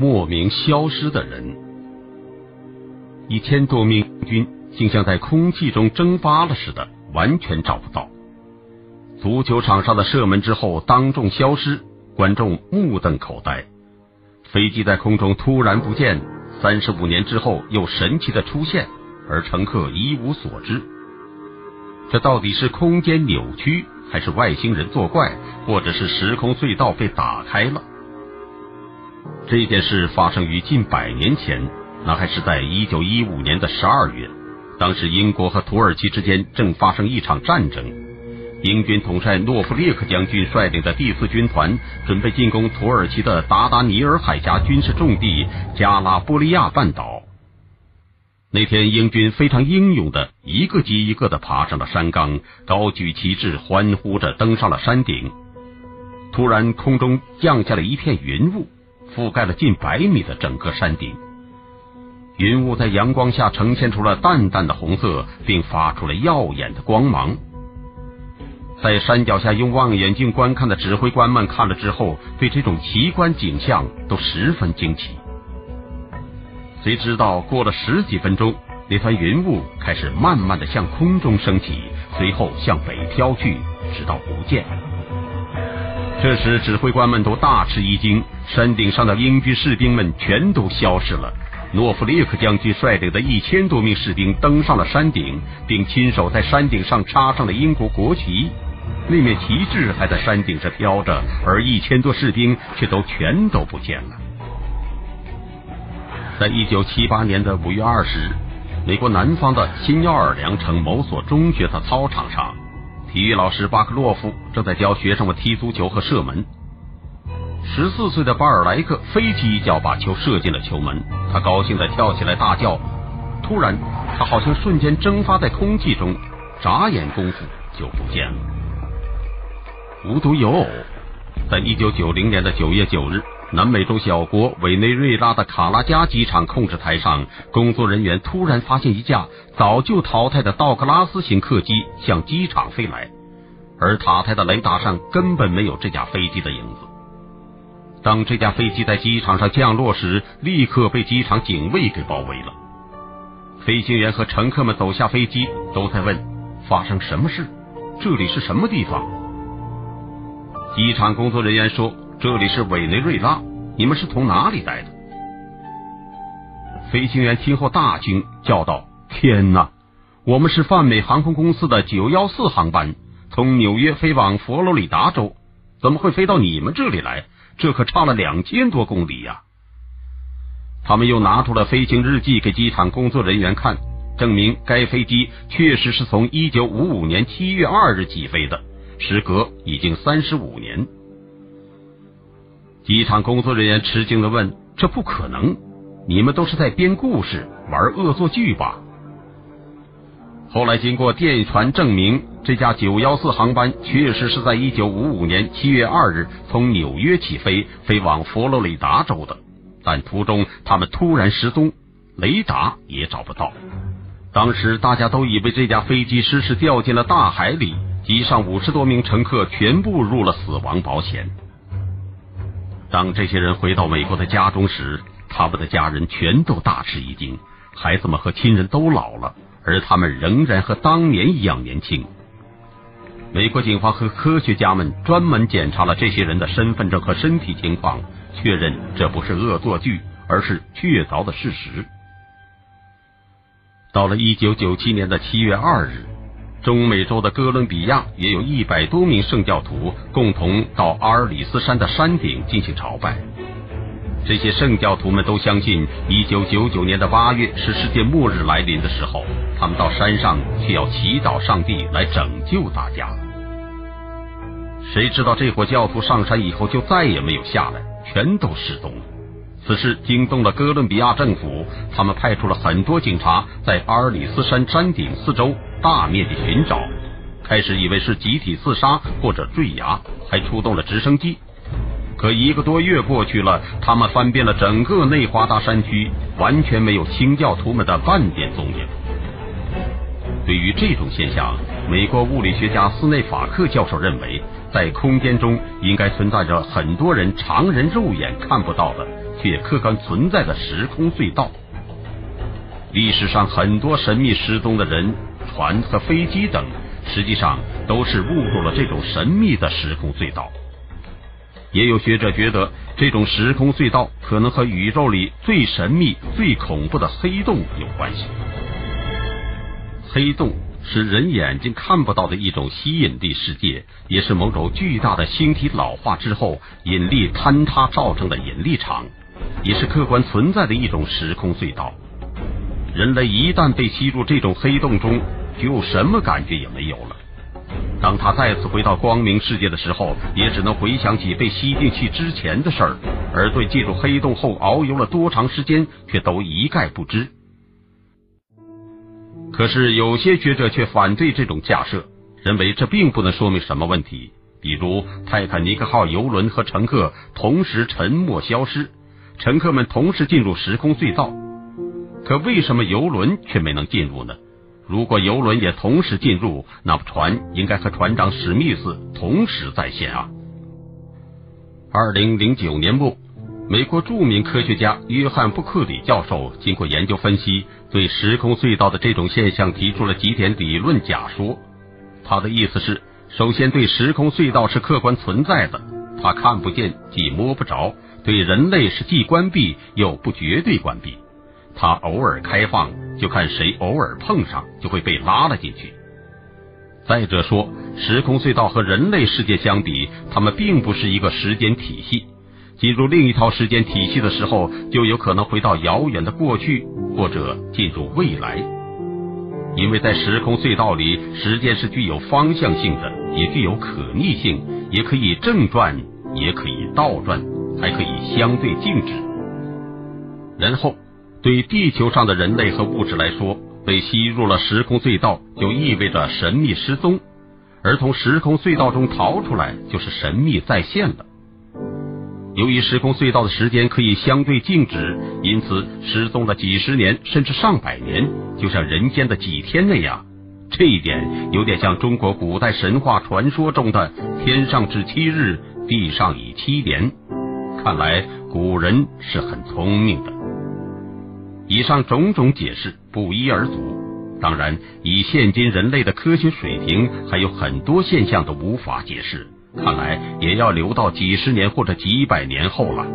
莫名消失的人，一千多名军竟像在空气中蒸发了似的，完全找不到。足球场上的射门之后当众消失，观众目瞪口呆。飞机在空中突然不见，三十五年之后又神奇的出现，而乘客一无所知。这到底是空间扭曲，还是外星人作怪，或者是时空隧道被打开了？这件事发生于近百年前，那还是在一九一五年的十二月。当时英国和土耳其之间正发生一场战争，英军统帅诺夫列克将军率领的第四军团准备进攻土耳其的达达尼尔海峡军事重地加拉波利亚半岛。那天，英军非常英勇的一个接一个的爬上了山岗，高举旗帜，欢呼着登上了山顶。突然，空中降下了一片云雾。覆盖了近百米的整个山顶，云雾在阳光下呈现出了淡淡的红色，并发出了耀眼的光芒。在山脚下用望远镜观看的指挥官们看了之后，对这种奇观景象都十分惊奇。谁知道过了十几分钟，那团云雾开始慢慢的向空中升起，随后向北飘去，直到不见。这时，指挥官们都大吃一惊，山顶上的英军士兵们全都消失了。诺夫列克将军率领的一千多名士兵登上了山顶，并亲手在山顶上插上了英国国旗。那面旗帜还在山顶上飘着，而一千多士兵却都全都不见了。在一九七八年的五月二十日，美国南方的新奥尔良城某所中学的操场上。体育老师巴克洛夫正在教学生们踢足球和射门。十四岁的巴尔莱克飞起一脚把球射进了球门，他高兴的跳起来大叫。突然，他好像瞬间蒸发在空气中，眨眼功夫就不见了。无独有偶，在一九九零年的九月九日。南美洲小国委内瑞拉的卡拉加机场控制台上，工作人员突然发现一架早就淘汰的道格拉斯型客机向机场飞来，而塔台的雷达上根本没有这架飞机的影子。当这架飞机在机场上降落时，立刻被机场警卫给包围了。飞行员和乘客们走下飞机，都在问：发生什么事？这里是什么地方？机场工作人员说。这里是委内瑞拉，你们是从哪里来的？飞行员听后大惊，叫道：“天哪！我们是泛美航空公司的九幺四航班，从纽约飞往佛罗里达州，怎么会飞到你们这里来？这可差了两千多公里呀！”他们又拿出了飞行日记给机场工作人员看，证明该飞机确实是从一九五五年七月二日起飞的，时隔已经三十五年。机场工作人员吃惊的问：“这不可能！你们都是在编故事、玩恶作剧吧？”后来经过电传证明，这架九幺四航班确实是在一九五五年七月二日从纽约起飞，飞往佛罗里达州的。但途中他们突然失踪，雷达也找不到。当时大家都以为这架飞机失事掉进了大海里，机上五十多名乘客全部入了死亡保险。当这些人回到美国的家中时，他们的家人全都大吃一惊，孩子们和亲人都老了，而他们仍然和当年一样年轻。美国警方和科学家们专门检查了这些人的身份证和身体情况，确认这不是恶作剧，而是确凿的事实。到了一九九七年的七月二日。中美洲的哥伦比亚也有一百多名圣教徒共同到阿尔里斯山的山顶进行朝拜。这些圣教徒们都相信，一九九九年的八月是世界末日来临的时候，他们到山上去要祈祷上帝来拯救大家。谁知道这伙教徒上山以后就再也没有下来，全都失踪了。此事惊动了哥伦比亚政府，他们派出了很多警察在阿尔里斯山山顶四周。大面积寻找，开始以为是集体自杀或者坠崖，还出动了直升机。可一个多月过去了，他们翻遍了整个内华达山区，完全没有清教徒们的半点踪影。对于这种现象，美国物理学家斯内法克教授认为，在空间中应该存在着很多人常人肉眼看不到的却客观存在的时空隧道。历史上很多神秘失踪的人、船和飞机等，实际上都是误入了这种神秘的时空隧道。也有学者觉得，这种时空隧道可能和宇宙里最神秘、最恐怖的黑洞有关系。黑洞是人眼睛看不到的一种吸引力世界，也是某种巨大的星体老化之后引力坍塌造成的引力场，也是客观存在的一种时空隧道。人类一旦被吸入这种黑洞中，就什么感觉也没有了。当他再次回到光明世界的时候，也只能回想起被吸进去之前的事儿，而对进入黑洞后遨游了多长时间，却都一概不知。可是有些学者却反对这种假设，认为这并不能说明什么问题。比如泰坦尼克号游轮和乘客同时沉没消失，乘客们同时进入时空隧道，可为什么游轮却没能进入呢？如果游轮也同时进入，那么船应该和船长史密斯同时在线啊。二零零九年末。美国著名科学家约翰布克里教授经过研究分析，对时空隧道的这种现象提出了几点理论假说。他的意思是：首先，对时空隧道是客观存在的，它看不见，既摸不着；对人类是既关闭又不绝对关闭，它偶尔开放，就看谁偶尔碰上，就会被拉了进去。再者说，时空隧道和人类世界相比，它们并不是一个时间体系。进入另一套时间体系的时候，就有可能回到遥远的过去，或者进入未来。因为在时空隧道里，时间是具有方向性的，也具有可逆性，也可以正转，也可以倒转，还可以相对静止。然后，对地球上的人类和物质来说，被吸入了时空隧道，就意味着神秘失踪；而从时空隧道中逃出来，就是神秘再现了。由于时空隧道的时间可以相对静止，因此失踪了几十年甚至上百年，就像人间的几天那样。这一点有点像中国古代神话传说中的“天上至七日，地上已七年”。看来古人是很聪明的。以上种种解释不一而足。当然，以现今人类的科学水平，还有很多现象都无法解释。看来也要留到几十年或者几百年后了。